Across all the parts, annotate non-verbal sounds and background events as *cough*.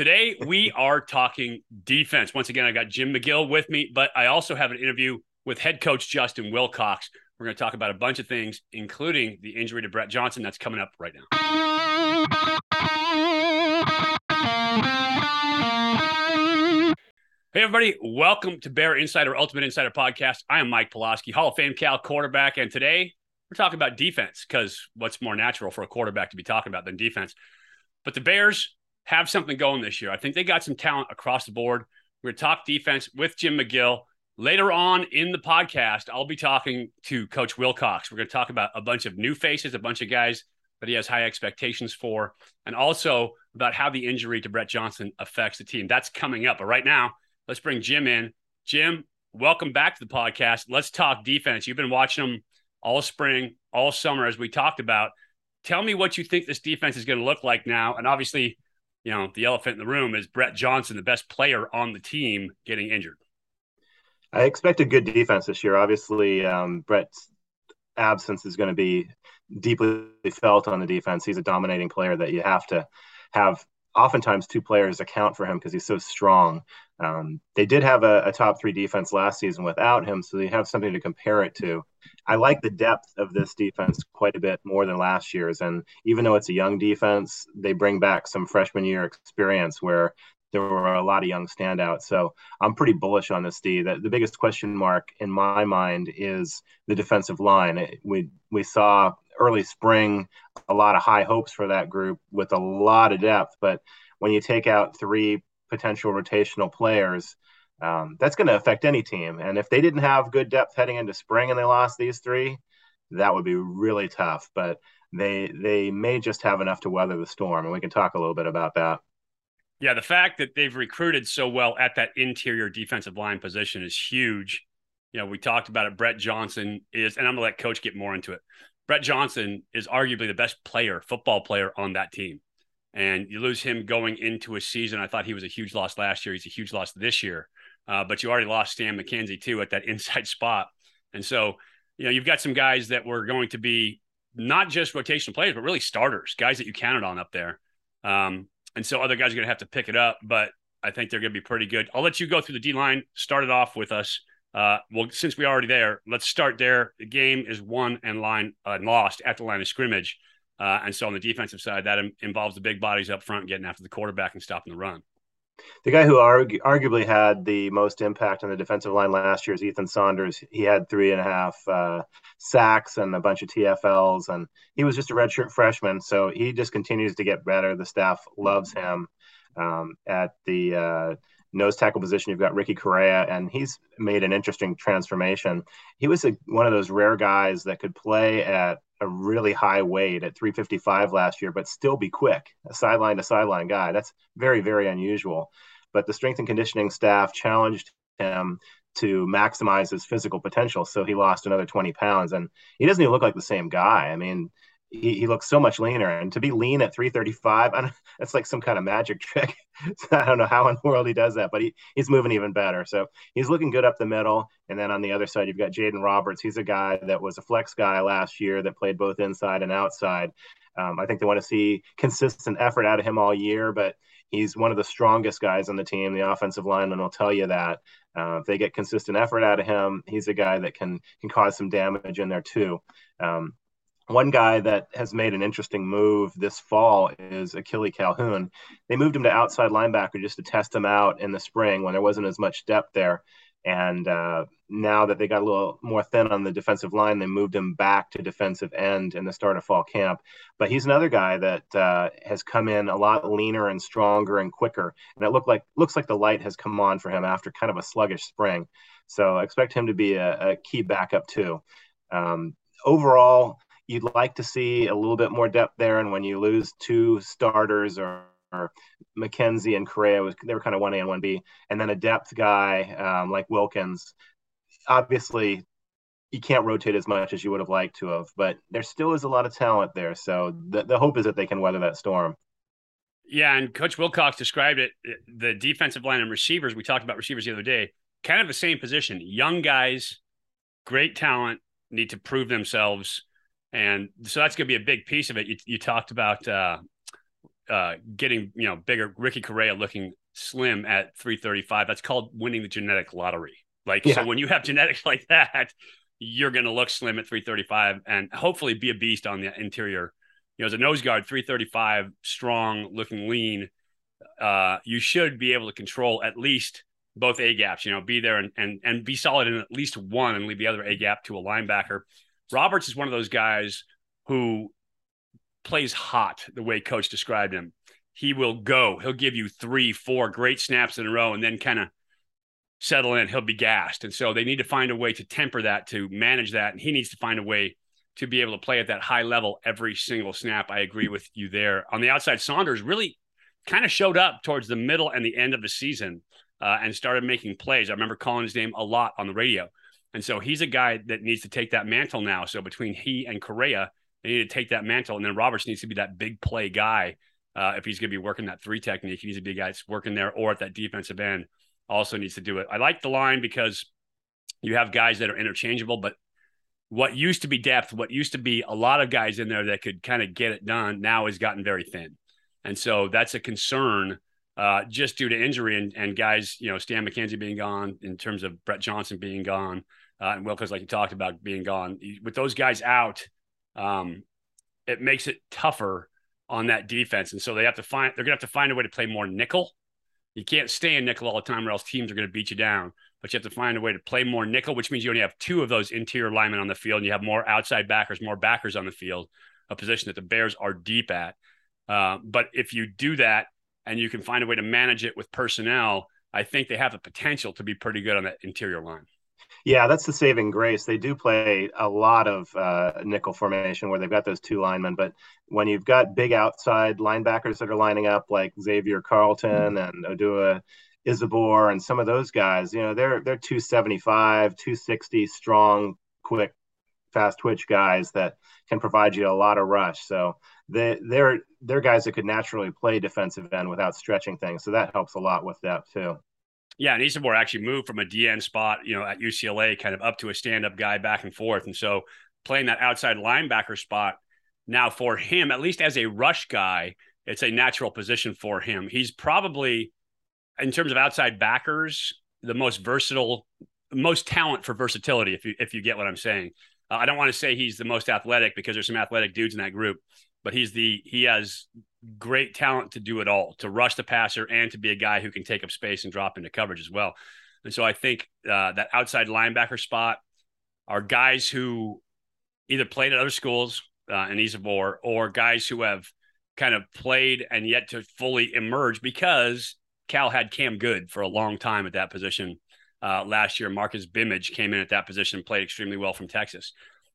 Today, we are talking defense. Once again, I got Jim McGill with me, but I also have an interview with head coach Justin Wilcox. We're going to talk about a bunch of things, including the injury to Brett Johnson that's coming up right now. Hey, everybody. Welcome to Bear Insider, Ultimate Insider Podcast. I am Mike Pawlowski, Hall of Fame Cal quarterback. And today we're talking about defense because what's more natural for a quarterback to be talking about than defense? But the Bears have something going this year. I think they got some talent across the board. We're going to defense with Jim McGill. Later on in the podcast, I'll be talking to Coach Wilcox. We're going to talk about a bunch of new faces, a bunch of guys that he has high expectations for, and also about how the injury to Brett Johnson affects the team. That's coming up. But right now, let's bring Jim in. Jim, welcome back to the podcast. Let's talk defense. You've been watching them all spring, all summer, as we talked about. Tell me what you think this defense is going to look like now. And obviously, you know, the elephant in the room is Brett Johnson, the best player on the team, getting injured. I expect a good defense this year. Obviously, um, Brett's absence is going to be deeply felt on the defense. He's a dominating player that you have to have oftentimes two players account for him because he's so strong. Um, they did have a, a, top three defense last season without him, so they have something to compare it to. I like the depth of this defense quite a bit more than last year's. And even though it's a young defense, they bring back some freshman year experience where there were a lot of young standouts. So I'm pretty bullish on this D. The, the biggest question mark in my mind is the defensive line. We we saw early spring a lot of high hopes for that group with a lot of depth, but when you take out three potential rotational players, um, that's going to affect any team. And if they didn't have good depth heading into spring and they lost these three, that would be really tough. But they they may just have enough to weather the storm, and we can talk a little bit about that. Yeah, the fact that they've recruited so well at that interior defensive line position is huge. You know, we talked about it. Brett Johnson is, and I'm gonna let Coach get more into it. Brett Johnson is arguably the best player, football player on that team. And you lose him going into a season. I thought he was a huge loss last year. He's a huge loss this year. Uh, but you already lost Stan McKenzie too at that *laughs* inside spot. And so, you know, you've got some guys that were going to be not just rotational players, but really starters, guys that you counted on up there. Um, and so other guys are going to have to pick it up, but I think they're going to be pretty good. I'll let you go through the D line. Start it off with us. Uh, well, since we're already there, let's start there. The game is won and line uh, lost at the line of scrimmage. Uh, and so on the defensive side, that Im- involves the big bodies up front getting after the quarterback and stopping the run. The guy who argu- arguably had the most impact on the defensive line last year is Ethan Saunders. He had three and a half uh, sacks and a bunch of TFLs, and he was just a redshirt freshman. So he just continues to get better. The staff loves him. Um, at the uh, nose tackle position, you've got Ricky Correia, and he's made an interesting transformation. He was a, one of those rare guys that could play at a really high weight at 355 last year, but still be quick, a sideline to sideline guy. That's very, very unusual. But the strength and conditioning staff challenged him to maximize his physical potential. So he lost another 20 pounds and he doesn't even look like the same guy. I mean, he, he looks so much leaner. And to be lean at 335 *laughs* that's like some kind of magic *laughs* trick. *laughs* I don't know how in the world he does that but he, he's moving even better. So he's looking good up the middle. And then on the other side you've got jaden roberts. He's a guy that was a flex guy last year that played both inside and outside. Um, i think they want to see consistent effort out of him all year but he's one of the strongest guys on the team. The offensive lineman will tell you that. Uh, if they get consistent effort out of him he's a guy that can can cause some damage in there too. Um, one guy that has made an interesting move this fall is Akili Calhoun. They moved him to outside linebacker just to test him out in the spring when there wasn't as much depth there. And uh, now that they got a little more thin on the defensive line, they moved him back to defensive end in the start of fall camp. But he's another guy that uh, has come in a lot leaner and stronger and quicker. And it look like looks like the light has come on for him after kind of a sluggish spring. So I expect him to be a, a key backup too. Um, overall, you'd like to see a little bit more depth there. And when you lose two starters or, or McKenzie and Correia, was, they were kind of 1A and 1B, and then a depth guy um, like Wilkins, obviously you can't rotate as much as you would have liked to have, but there still is a lot of talent there. So the, the hope is that they can weather that storm. Yeah, and Coach Wilcox described it the defensive line and receivers. We talked about receivers the other day, kind of the same position. Young guys, great talent, need to prove themselves and so that's going to be a big piece of it. You, you talked about uh, uh, getting you know bigger. Ricky Correia looking slim at 335. That's called winning the genetic lottery. Like yeah. so, when you have genetics *laughs* like that, you're going to look slim at 335 and hopefully be a beast on the interior. You know, as a nose guard, 335, strong, looking lean. Uh, you should be able to control at least both A gaps. You know, be there and and and be solid in at least one and leave the other A gap to a linebacker. Roberts is one of those guys who plays hot the way coach described him. He will go. He'll give you three, four great snaps in a row and then kind of settle in. He'll be gassed. And so they need to find a way to temper that, to manage that. And he needs to find a way to be able to play at that high level every single snap. I agree with you there. On the outside, Saunders really kind of showed up towards the middle and the end of the season uh, and started making plays. I remember calling his name a lot on the radio. And so he's a guy that needs to take that mantle now. So between he and Correia, they need to take that mantle. And then Roberts needs to be that big play guy. Uh, if he's going to be working that three technique, he needs to be a guy that's working there or at that defensive end also needs to do it. I like the line because you have guys that are interchangeable, but what used to be depth, what used to be a lot of guys in there that could kind of get it done now has gotten very thin. And so that's a concern uh, just due to injury and, and guys, you know, Stan McKenzie being gone in terms of Brett Johnson being gone uh, and Wilkins, like you talked about, being gone. With those guys out, um, it makes it tougher on that defense. And so they have to find, they're going to have to find a way to play more nickel. You can't stay in nickel all the time or else teams are going to beat you down. But you have to find a way to play more nickel, which means you only have two of those interior linemen on the field and you have more outside backers, more backers on the field, a position that the Bears are deep at. Uh, but if you do that and you can find a way to manage it with personnel, I think they have the potential to be pretty good on that interior line. Yeah, that's the saving grace. They do play a lot of uh, nickel formation where they've got those two linemen, but when you've got big outside linebackers that are lining up like Xavier Carlton and Odua Isabor and some of those guys, you know, they're they're 275, 260 strong, quick, fast twitch guys that can provide you a lot of rush. So they they're they're guys that could naturally play defensive end without stretching things. So that helps a lot with that too. Yeah, and Isabor actually moved from a DN spot, you know, at UCLA, kind of up to a stand-up guy back and forth, and so playing that outside linebacker spot now for him, at least as a rush guy, it's a natural position for him. He's probably, in terms of outside backers, the most versatile, most talent for versatility. If you if you get what I'm saying, uh, I don't want to say he's the most athletic because there's some athletic dudes in that group, but he's the he has great talent to do it all, to rush the passer and to be a guy who can take up space and drop into coverage as well. And so I think uh, that outside linebacker spot are guys who either played at other schools uh, in Isabor or guys who have kind of played and yet to fully emerge because Cal had Cam Goode for a long time at that position. Uh, last year, Marcus Bimage came in at that position and played extremely well from Texas.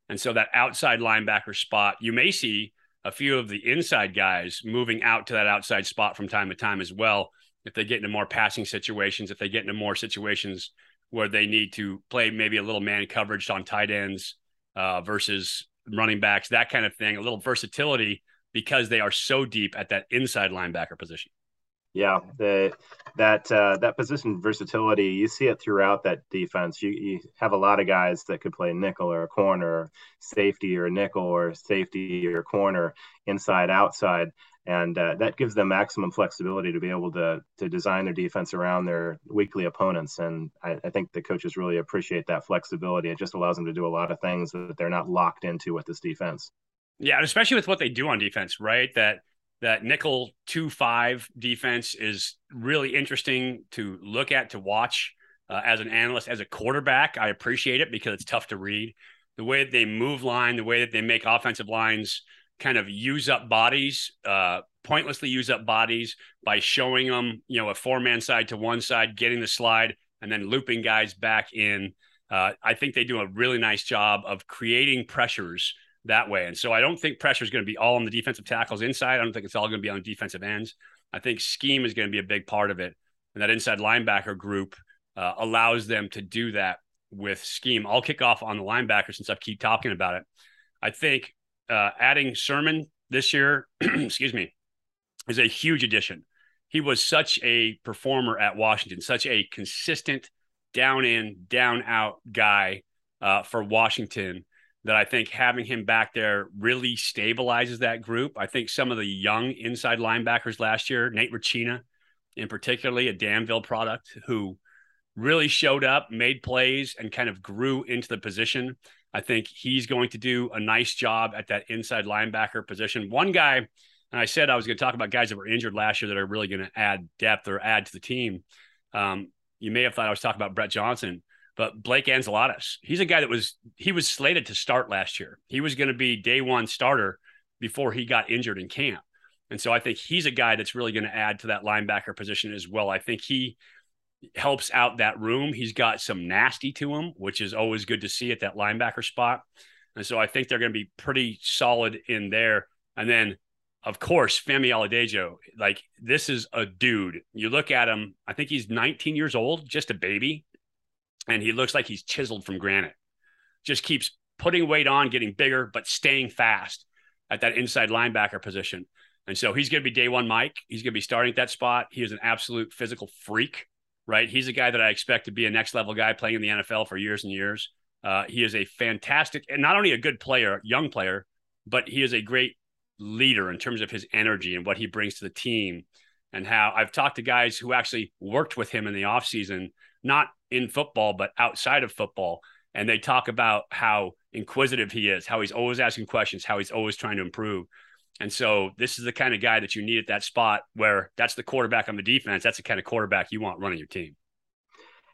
And so that outside linebacker spot, you may see a few of the inside guys moving out to that outside spot from time to time as well. If they get into more passing situations, if they get into more situations where they need to play maybe a little man coverage on tight ends uh, versus running backs, that kind of thing, a little versatility because they are so deep at that inside linebacker position. Yeah, the that uh, that position versatility you see it throughout that defense. You you have a lot of guys that could play nickel or a corner, safety or nickel or safety or corner, inside outside, and uh, that gives them maximum flexibility to be able to to design their defense around their weekly opponents. And I, I think the coaches really appreciate that flexibility. It just allows them to do a lot of things that they're not locked into with this defense. Yeah, especially with what they do on defense, right? That that nickel two five defense is really interesting to look at to watch uh, as an analyst as a quarterback. I appreciate it because it's tough to read. The way that they move line the way that they make offensive lines kind of use up bodies uh, pointlessly use up bodies by showing them you know a four man side to one side getting the slide and then looping guys back in. Uh, i think they do a really nice job of creating pressures that way. And so I don't think pressure is going to be all on the defensive tackles inside. I don't think it's all going to be on defensive ends. I think scheme is going to be a big part of it. And that inside linebacker group uh, allows them to do that with scheme. I'll kick off on the linebacker since I keep talking about it. I think uh, adding Sirmon this year, *clears throat* excuse me, is a huge addition. He was such a performer at Washington, such a consistent down in, down out guy uh, for Washington that I think having him back there really stabilizes that group. I think some of the young inside linebackers last year, Nate Rutchena, in particularly a Danville product, who really showed up, made plays, and kind of grew into the position. I think he's going to do a nice job at that inside linebacker position. One guy, and I said I was going to talk about guys that were injured last year that are really going to add depth or add to the team. Um, you may have thought I was talking about Brett Johnson but Blake Antzoulatos, he's a guy that was he was slated to start last year. He was going to be day one starter before he got injured in camp. And so I think he's a guy that's really going to add to that linebacker position as well. I think he helps out that room. He's got some nasty to him, which is always good to see at that linebacker spot. And so I think they're going to be pretty solid in there. And then, of course, Femi Adebayo, like this is a dude. You look at him, I think he's 19 years old, just a baby and he looks like he's chiseled from granite. Just keeps putting weight on, getting bigger, but staying fast at that inside linebacker position. And so he's going to be day one, Mike. He's going to be starting at that spot. He is an absolute physical freak, right? He's a guy that I expect to be a next level guy playing in the NFL for years and years. Uh, he is a fantastic, and not only a good player, young player, but he is a great leader in terms of his energy and what he brings to the team. And how I've talked to guys who actually worked with him in the offseason, not in football, but outside of football. And they talk about how inquisitive he is, how he's always asking questions, how he's always trying to improve. And so this is the kind of guy that you need at that spot where that's the quarterback on the defense. That's the kind of quarterback you want running your team.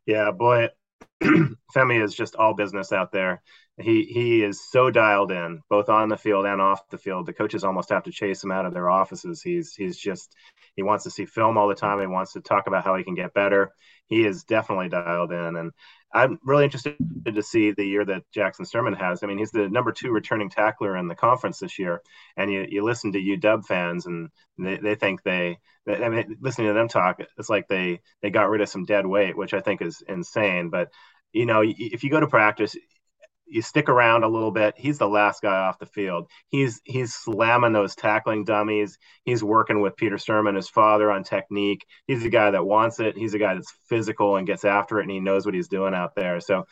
Yeah, boy, *clears throat* Femi is just all business out there. He he is so dialed in, both on the field and off the field. The coaches almost have to chase him out of their offices. He's he's just he wants to see film all the time. He wants to talk about how he can get better. He is definitely dialed in, and I'm really interested to see the year that Jackson Sirmon has. I mean, he's the number two returning tackler in the conference this year, and you you listen to UW fans, and they, they think they, they I mean, listening to them talk, it's like they they got rid of some dead weight, which I think is insane. But you know, if you go to practice, you stick around a little bit. He's the last guy off the field. He's he's slamming those tackling dummies. He's working with Peter Sirmon, his father, on technique. He's the guy that wants it. He's a guy that's physical and gets after it, and he knows what he's doing out there. So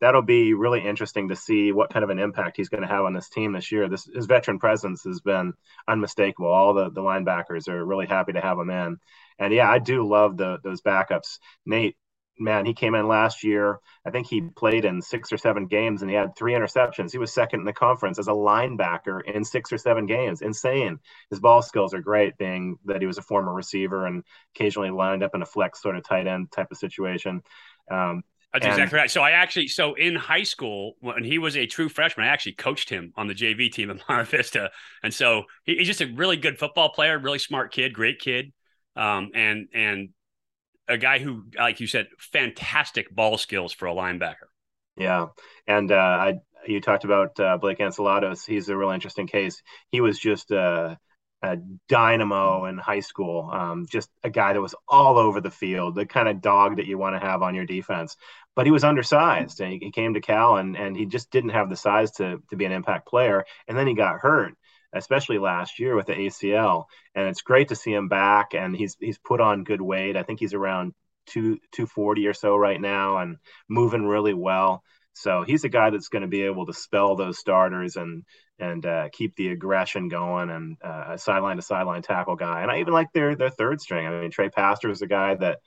that'll be really interesting to see what kind of an impact he's going to have on this team this year. This his veteran presence has been unmistakable. All the the linebackers are really happy to have him in. And yeah, I do love the those backups. Nate man, he came in last year. I think he played in six or seven games and he had three interceptions. He was second in the conference as a linebacker in six or seven games. Insane. His ball skills are great, being that he was a former receiver and occasionally lined up in a flex sort of tight end type of situation. Um, that's and, exactly right. So I actually, so in high school, when he was a true freshman, I actually coached him on the JV team at *laughs* Mar Vista, and so he, he's just a really good football player, really smart kid, great kid, um, and and a guy who, like you said, fantastic ball skills for a linebacker. Yeah, and uh, I you talked about uh, Blake Antzoulatos. He's a real interesting case. He was just a, a dynamo in high school, um, just a guy that was all over the field, the kind of dog that you want to have on your defense. But he was undersized, and he, he came to Cal, and and he just didn't have the size to to be an impact player. And then he got hurt especially last year with the ACL. And it's great to see him back, and he's he's put on good weight. I think he's around two two forty or so right now, and moving really well. So he's a guy that's going to be able to spell those starters and and uh, keep the aggression going and uh, a sideline to sideline tackle guy. And I even like their their third string. I mean, Trey Pastor is a guy that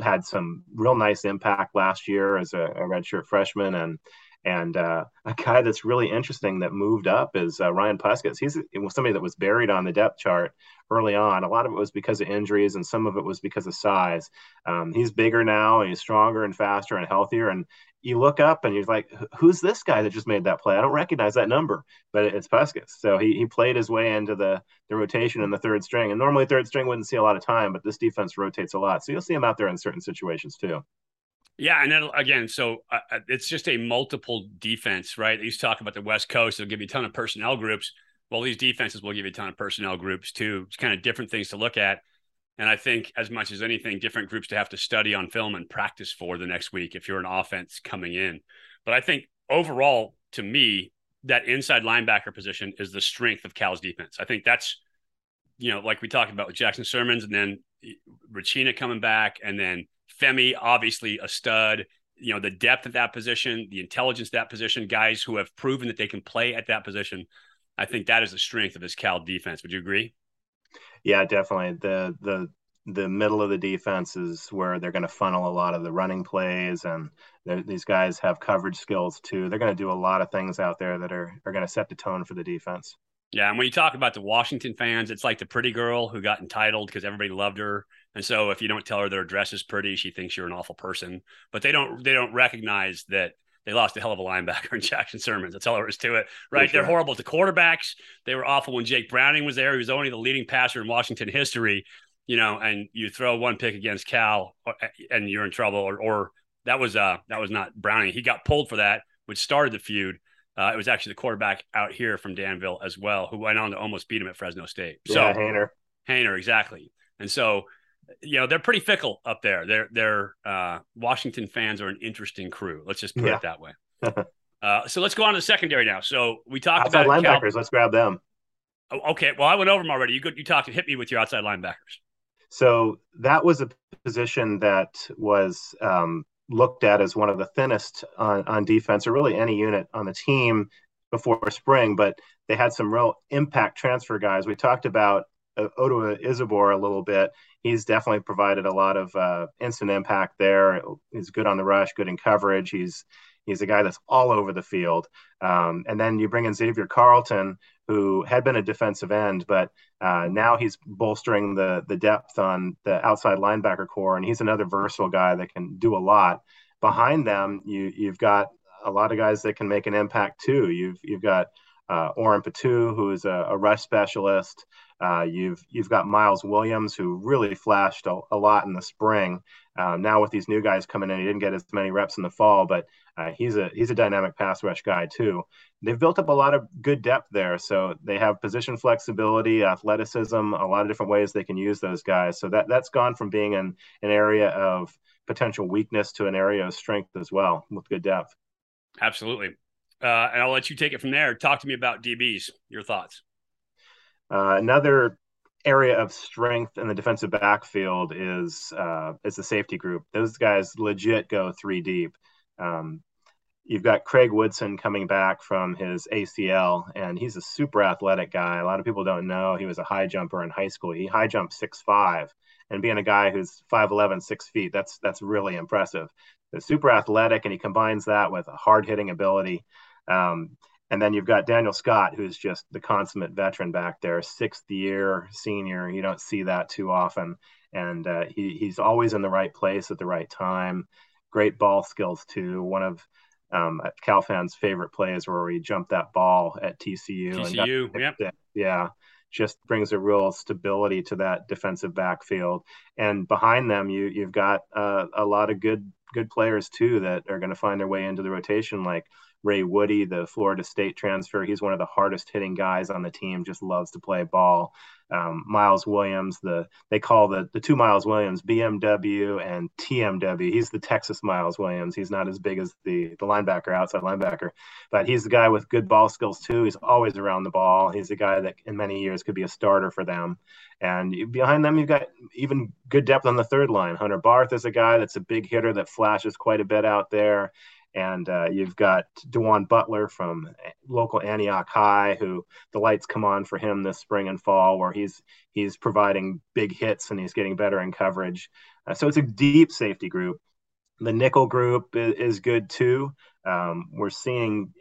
had some real nice impact last year as a, a redshirt freshman, and and uh, a guy that's really interesting that moved up is uh, Ryan Puskis. He's somebody that was buried on the depth chart early on. A lot of it was because of injuries, and some of it was because of size. Um, he's bigger now, he's stronger and faster and healthier. And you look up and you're like, who's this guy that just made that play? I don't recognize that number, but it's Puskis. So he, he played his way into the, the rotation in the third string. And normally, third string wouldn't see a lot of time, but this defense rotates a lot. So you'll see him out there in certain situations too. Yeah, and then again, so uh, uh, it's just a multiple defense, right? They used to talk about the West Coast; they'll give you a ton of personnel groups. Well, these defenses will give you a ton of personnel groups too. It's kind of different things to look at, and I think as much as anything, different groups to have to study on film and practice for the next week if you're an offense coming in. But I think overall, to me, that inside linebacker position is the strength of Cal's defense. I think that's, you know, like we talked about with Jackson Sirmons, and then Rutchena coming back, and then Femi, obviously a stud. you know the depth at that position, the intelligence that position, guys who have proven that they can play at that position. I think that is the strength of this Cal defense. Would you agree? Yeah, definitely. The the the middle of the defense is where they're going to funnel a lot of the running plays, and these guys have coverage skills too. They're going to do a lot of things out there that are are going to set the tone for the defense. Yeah, and when you talk about the Washington fans, it's like the pretty girl who got entitled because everybody loved her, and so if you don't tell her their dress is pretty, she thinks you're an awful person. But they don't they don't recognize that they lost a hell of a linebacker *laughs* in Jackson Sirmons. That's all there is to it, right? Sure. They're horrible to quarterbacks. They were awful when Jake Browning was there. He was only the leading passer in Washington history, you know. And you throw one pick against Cal, uh, and you're in trouble. Or, or that was uh that was not Browning. He got pulled for that, which started the feud. Uh, it was actually the quarterback out here from Danville as well, who went on to almost beat him at Fresno State. So yeah, Haener. Haener, exactly. And so, you know, they're pretty fickle up there. They're they're uh, Washington fans are an interesting crew. Let's just put yeah. it that way. *laughs* uh, so let's go on to the secondary now. So we talked outside about linebackers. Cal- let's grab them. Oh, okay. Well, I went over them already. You you talked hit me with your outside linebackers. So that was a position that was um, looked at as one of the thinnest on, on defense, or really any unit on the team before spring. But they had some real impact transfer guys. We talked about Odoa Isabor a little bit. He's definitely provided a lot of uh, instant impact there. He's good on the rush, good in coverage. He's He's a guy that's all over the field. Um, and then you bring in Xavier Carlton, who had been a defensive end, but uh, now he's bolstering the the depth on the outside linebacker core, and he's another versatile guy that can do a lot. Behind them, you you've got a lot of guys that can make an impact too. You've you've got uh, Orrin Patu, who is a, a rush specialist. Uh, you've you've got Miles Williams, who really flashed a, a lot in the spring. Um, now with these new guys coming in, he didn't get as many reps in the fall, but uh, he's a he's a dynamic pass rush guy too. They've built up a lot of good depth there, so they have position flexibility, athleticism, a lot of different ways they can use those guys. So that that's gone from being an an area of potential weakness to an area of strength as well with good depth. Absolutely, uh, and I'll let you take it from there. Talk to me about DBs. Your thoughts. Uh, another area of strength in the defensive backfield is uh, is the safety group. Those guys legit go three deep. Um, you've got Craig Woodson coming back from his ACL, and he's a super athletic guy. A lot of people don't know he was a high jumper in high school. He high jumped six five, and being a guy who's 5'11", 6 feet, that's that's really impressive. He's super athletic, and he combines that with a hard hitting ability. Um, and then you've got Daniel Scott, who's just the consummate veteran back there, sixth year senior. You don't see that too often, and uh, he, he's always in the right place at the right time great ball skills too. One of um, Cal fans' favorite plays where he jumped that ball at TCU. TCU, yeah, yeah, just brings a real stability to that defensive backfield. And behind them, you you've got uh, a lot of good good players too that are going to find their way into the rotation, like Ray Woodie, the Florida State transfer. He's one of the hardest hitting guys on the team. Just loves to play ball. Um, Miles Williams, the they call the the two Miles Williams, BMW and TMW. He's the Texas Miles Williams. He's not as big as the the linebacker, outside linebacker, but he's the guy with good ball skills too. He's always around the ball. He's a guy that in many years could be a starter for them. And behind them, you've got even good depth on the third line. Hunter Barth is a guy that's a big hitter that flashes quite a bit out there. And uh, you've got Dewan Butler from local Antioch High, who the lights come on for him this spring and fall, where he's he's providing big hits and he's getting better in coverage. Uh, so it's a deep safety group. The nickel group is, is good too. Um, we're seeing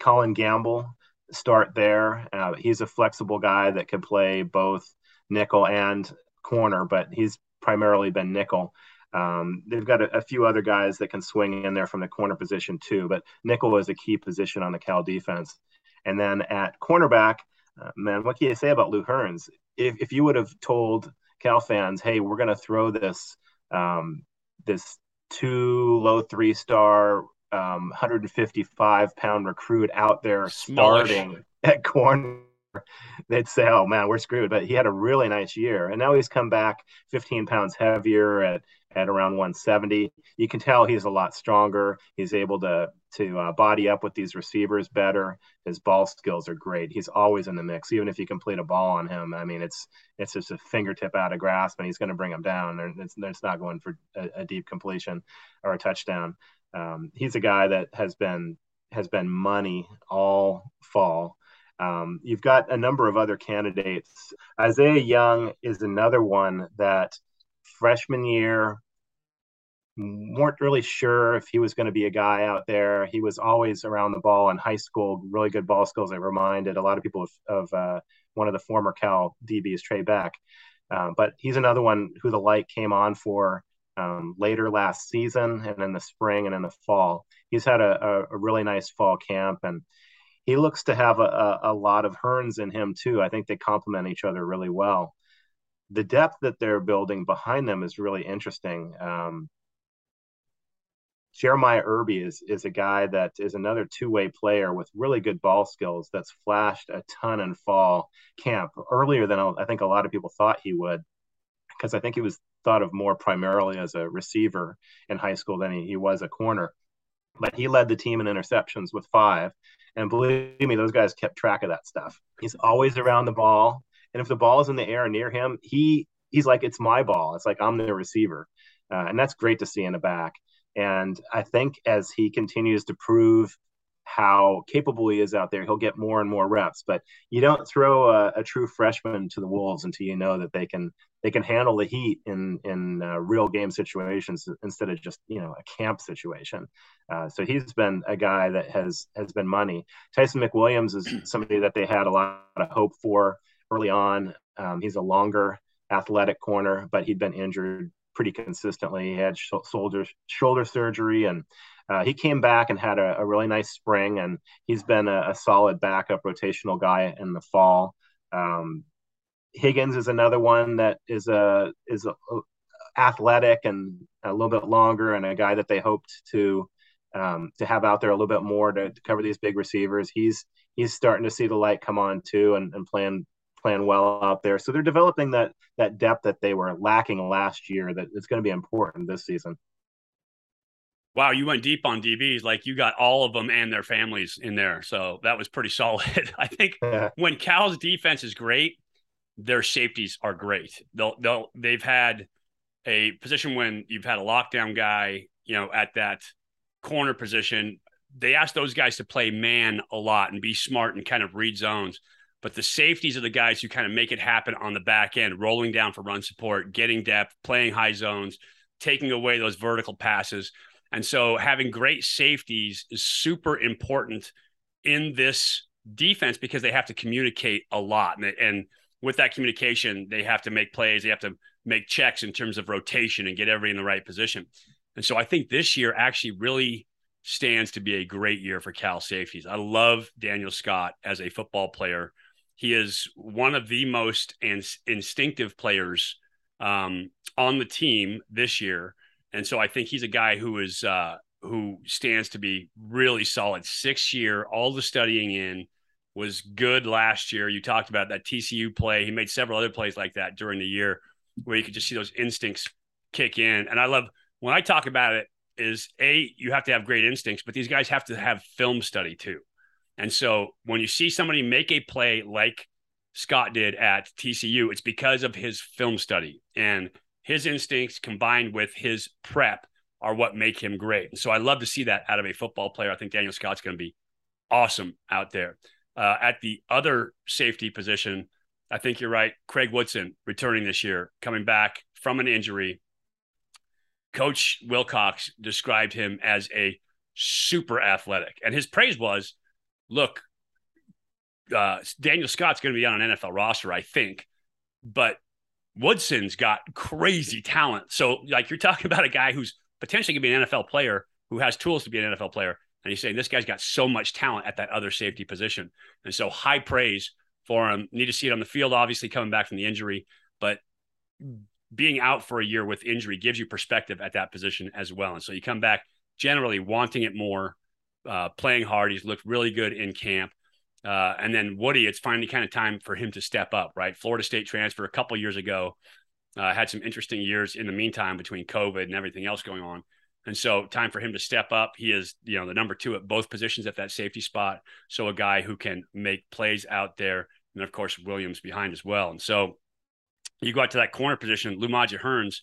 Colin Gamble start there. Uh, he's a flexible guy that can play both nickel and corner, but he's primarily been nickel. Um, they've got a, a, few other guys that can swing in there from the corner position too, but nickel is a key position on the Cal defense. And then at cornerback, uh, man, what can you say about Lou Hearns? If, if you would have told Cal fans, hey, we're going to throw this um, this two low three star, um, 155 pound recruit out there Smallish. starting at corner *laughs* they'd say, "Oh man, we're screwed." But he had a really nice year, and now he's come back 15 pounds heavier at at around 170. You can tell he's a lot stronger. He's able to to uh, body up with these receivers better. His ball skills are great. He's always in the mix, even if you complete a ball on him. I mean, it's it's just a fingertip out of grasp, and he's going to bring him down. It's, it's not going for a, a deep completion or a touchdown. Um, he's a guy that has been has been money all fall. Um, you've got a number of other candidates. Isaiah Young is another one that freshman year weren't really sure if he was going to be a guy out there. He was always around the ball in high school, really good ball skills. It reminded a lot of people of, of uh, one of the former Cal DBs, Trey Beck. Um, but he's another one who the light came on for um, later last season and in the spring and in the fall. He's had a, a, a really nice fall camp and he looks to have a, a, lot of Hearns in him too. I think they complement each other really well. The depth that they're building behind them is really interesting. Um, Jeremiah Earby is is a guy that is another two way player with really good ball skills. That's flashed a ton in fall camp earlier than I think a lot of people thought he would, because I think he was thought of more primarily as a receiver in high school than he, he was a corner. But he led the team in interceptions with five, and believe me, those guys kept track of that stuff. He's always around the ball, and if the ball is in the air near him, he he's like it's my ball. It's like I'm the receiver, uh, and that's great to see in the back. And I think as he continues to prove how capable he is out there, he'll get more and more reps. But you don't throw a, a true freshman to the wolves until you know that they can they can handle the heat in in uh, real game situations instead of just you know a camp situation. Uh, so he's been a guy that has has been money. Tyson McWilliams is *clears throat* somebody that they had a lot of hope for early on. Um, he's a longer athletic corner, but he'd been injured pretty consistently. He had sh- shoulder shoulder surgery, and uh, he came back and had a, a, really nice spring. And he's been a, a, solid backup rotational guy in the fall. Um, Higgins is another one that is a is a, athletic and a little bit longer, and a guy that they hoped to um, to have out there a little bit more to, to, cover these big receivers. He's he's starting to see the light come on too, and, and playing playing well out there. So they're developing that that depth that they were lacking last year that is going to be important this season. Wow, you went deep on DBs. Like you got all of them and their families in there. So that was pretty *laughs* solid. I think yeah. when Cal's defense is great, their safeties are great. They'll they'll they've had a position when you've had a lockdown guy, you know, at that corner position. They ask those guys to play man a lot and be smart and kind of read zones. But the safeties are the guys who kind of make it happen on the back end, rolling down for run support, getting depth, playing high zones, taking away those vertical passes. And so having great safeties is super important in this defense because they have to communicate a lot. And, and with that communication, they have to make plays, they have to make checks in terms of rotation and get everybody in the right position. And so I think this year actually really stands to be a great year for Cal safeties. I love Daniel Scott as a football player. He is one of the most instinctive players um, on the team this year, and so I think he's a guy who is uh, who stands to be really solid. Six year, all the studying in was good last year. You talked about that TCU play. He made several other plays like that during the year where you could just see those instincts kick in. And I love when I talk about it is a you have to have great instincts, but these guys have to have film study too. And so when you see somebody make a play like Scott did at TCU, it's because of his film study and his instincts combined with his prep are what make him great. So I love to see that out of a football player. I think Daniel Scott's going to be awesome out there. Uh, at the other safety position, I think you're right. Craig Woodson returning this year, coming back from an injury. Coach Wilcox described him as a super athletic, and his praise was look, uh, Daniel Scott's going to be on an NFL roster, I think, but Woodson's got crazy talent. So, like, you're talking *laughs* about a guy who's potentially going to be an NFL player who has tools to be an NFL player. And he's saying this guy's got so much talent at that other safety position. And so, high praise for him. Need to see it on the field, obviously, coming back from the injury, but being out for a year with injury gives you perspective at that position as well. And so, you come back generally wanting it more uh, playing hard. He's looked really good in camp. Uh, and then Woodie, it's finally kind of time for him to step up, right? Florida State transfer a couple years ago, uh, had some interesting years in the meantime between COVID and everything else going on. And so, time for him to step up. He is, you know, the number two at both positions at that safety spot. So, a guy who can make plays out there. And of course, Williams behind as well. And so, you go out to that corner position, Lu-Magia Hearns,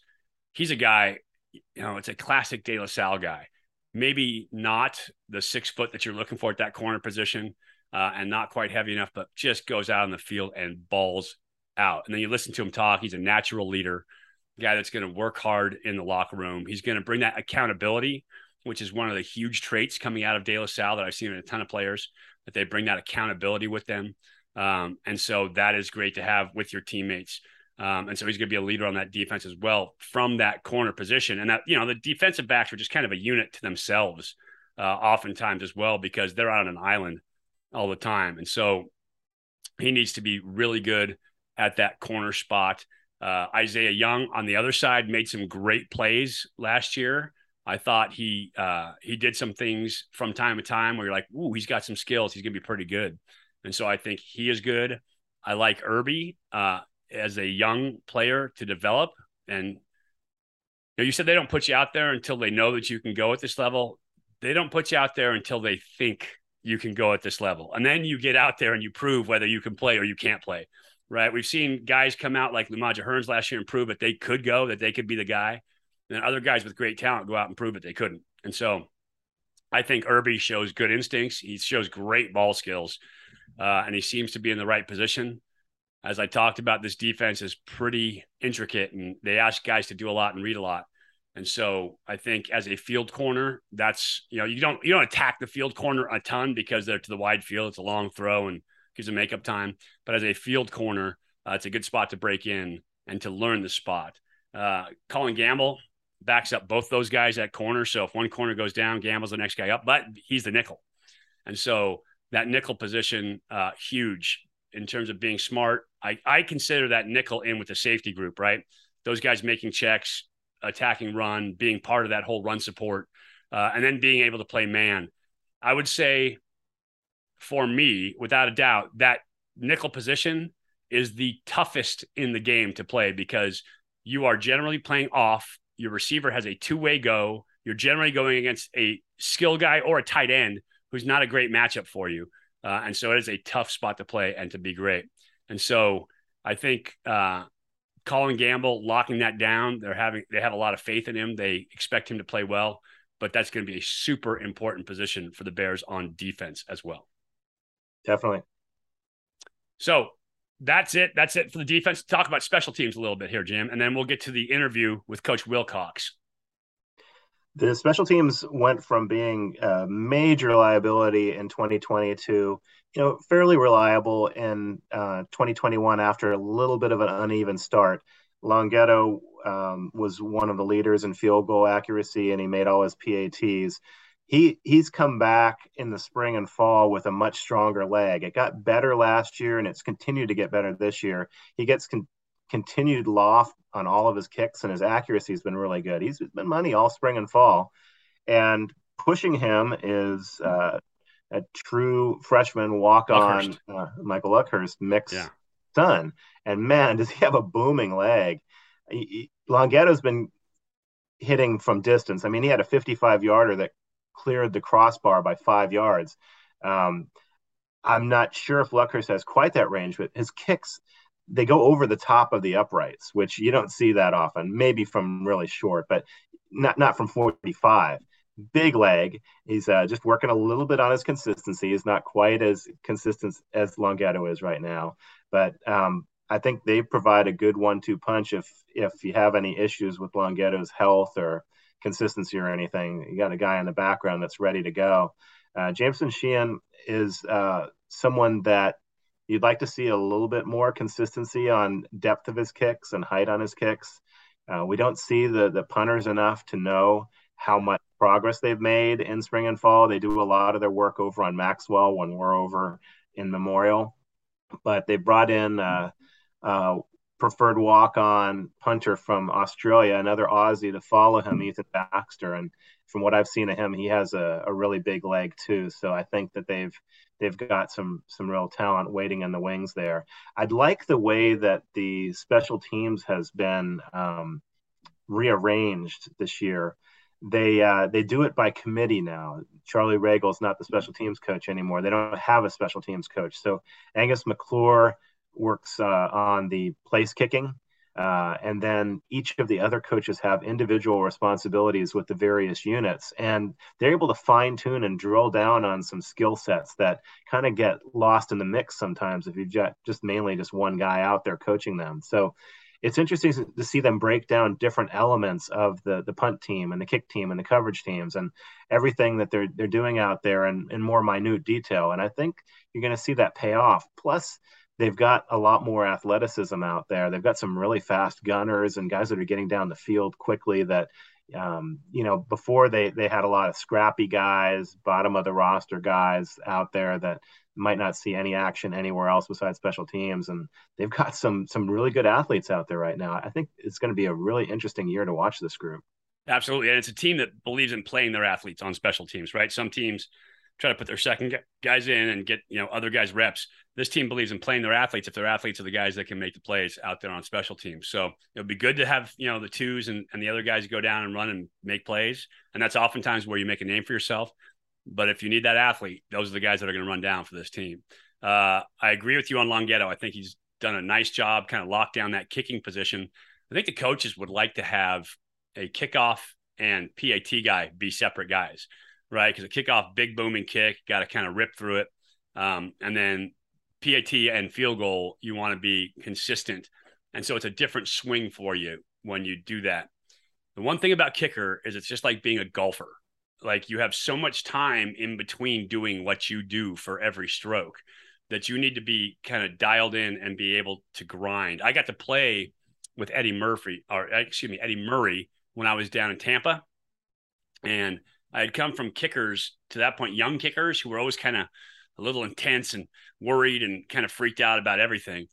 he's a guy, you know, it's a classic De La Salle guy maybe not the six foot that you're looking for at that corner position, uh, and not quite heavy enough, but just goes out on the field and balls out. And then you listen to him talk. He's a natural leader, guy that's going to work hard in the locker room. He's going to bring that accountability, which is one of the huge traits coming out of De La Salle that I've seen in a ton of players that they bring that accountability with them. Um, and so that is great to have with your teammates. Um, and so he's going to be a leader on that defense as well from that corner position. And that, you know, the defensive backs are just kind of a unit to themselves, uh, oftentimes as well, because they're on an island all the time. And so he needs to be really good at that corner spot. Uh, Isaiah Young on the other side made some great plays last year. I thought he uh, he did some things from time to time where you're like, ooh, he's got some skills. He's gonna be pretty good. And so I think he is good. I like Earby uh, as a young player to develop. And you, know, you said they don't put you out there until they know that you can go at this level. They don't put you out there until they think you can go at this level. And then you get out there and you prove whether you can play or you can't play. Right. We've seen guys come out like Lu-Magia Hearns last year and prove that they could go, that they could be the guy. And then other guys with great talent go out and prove that they couldn't. And so I think Earby shows good instincts. He shows great ball skills. Uh, and he seems to be in the right position. As I talked about, this defense is pretty intricate and they ask guys to do a lot and read a lot. And so I think as a field corner, that's you know you don't you don't attack the field corner a ton because they're to the wide field. It's a long throw and gives them makeup time. But as a field corner, uh, it's a good spot to break in and to learn the spot. Uh, Colin Gamble backs up both those guys at corner. So if one corner goes down, Gamble's the next guy up, but he's the nickel. And so that nickel position, uh, huge in terms of being smart. I, I consider that nickel in with the safety group, right? Those guys making checks, attacking run, being part of that whole run support, uh, and then being able to play man. I would say for me, without a doubt, that nickel position is the toughest in the game to play because you are generally playing off. Your receiver has a two way go. You're generally going against a skill guy or a tight end who's not a great matchup for you. Uh, and so it is a tough spot to play and to be great. And so I think uh, Colin Gamble locking that down. They're having they have a lot of faith in him. They expect him to play well, but that's going to be a super important position for the Bears on defense as well. Definitely. So that's it. That's it for the defense. Talk about special teams a little bit here, Jim, and then we'll get to the interview with Coach Wilcox. The special teams went from being a major liability in 2020 to you know, fairly reliable in uh, 2021 after a little bit of an uneven start. Longhetto um, was one of the leaders in field goal accuracy, and he made all his PATs. He he's come back in the spring and fall with a much stronger leg. It got better last year, and it's continued to get better this year. He gets con- continued loft on all of his kicks, and his accuracy has been really good. He's been money all spring and fall, and pushing him is uh, a true freshman walk on uh, Michael Luckhurst mix yeah. son. And man, does he have a booming leg. He, he, Longhetto's been hitting from distance. I mean, he had a 55 yarder that cleared the crossbar by five yards. Um, I'm not sure if Luckhurst has quite that range, but his kicks, they go over the top of the uprights, which you don't see that often, maybe from really short, but not, not from 45 big leg. He's uh, just working a little bit on his consistency. He's not quite as consistent as Longhetto is right now, but um, I think they provide a good one-two punch if if you have any issues with Longhetto's health or consistency or anything. You got a guy in the background that's ready to go. Uh, Jamieson Sheahan is uh, someone that you'd like to see a little bit more consistency on depth of his kicks and height on his kicks. Uh, we don't see the the punters enough to know how much progress they've made in spring and fall. They do a lot of their work over on Maxwell when we're over in Memorial, but they brought in a, uh, preferred walk-on punter from Australia, another Aussie to follow him, Ethan Baxter, and from what I've seen of him, he has a, a really big leg too. So I think that they've they've got some some real talent waiting in the wings there. I'd like the way that the special teams has been um, rearranged this year they uh, they do it by committee now. Charlie is not the special teams coach anymore. They don't have a special teams coach. So Angus McClure works uh, on the place kicking. Uh, and then each of the other coaches have individual responsibilities with the various units, and they're able to fine tune and drill down on some skill sets that kind of get lost in the mix sometimes if you've got just mainly just one guy out there coaching them. So it's interesting to see them break down different elements of the the punt team and the kick team and the coverage teams and everything that they're they're doing out there in, in more minute detail. And I think you're going to see that pay off. Plus they've got a lot more athleticism out there. They've got some really fast gunners and guys that are getting down the field quickly that um, you know, before they they had a lot of scrappy guys, bottom of the roster guys out there that might not see any action anywhere else besides special teams. And they've got *laughs* some some really good athletes out there right now. I think it's going to be a really interesting year to watch this group. Absolutely, and it's a team that believes in playing their athletes on special teams. Right, some teams try to put their second guys in and get you know other guys reps. This team believes in playing their athletes if their athletes are the guys that can make the plays out there on special teams. So it would be good to have you know the twos and, and the other guys go down and run and make plays, and that's oftentimes where you make a name for yourself. But if you need that athlete, those are the guys that are going to run down for this team. Uh, I agree with you on Longhetto. I think he's done a nice job, kind of locked down that kicking position. I think the coaches would like to have a kickoff and PAT guy be separate guys right? Because a kickoff, big booming kick, got to kind of rip through it. Um, and then PAT and field goal, you want to be consistent. And so it's a different swing for you when you do that. The one thing about kicker is it's just like being a golfer. Like you have so much time in between doing what you do for every stroke that you need to be kind of dialed in and be able to grind. I got to play with Eddie Murphy, or uh, excuse me, Eddie Murray when I was down in Tampa. And I had come from kickers to that point, young kickers who were always kind of a little intense and worried and kind of freaked out about everything.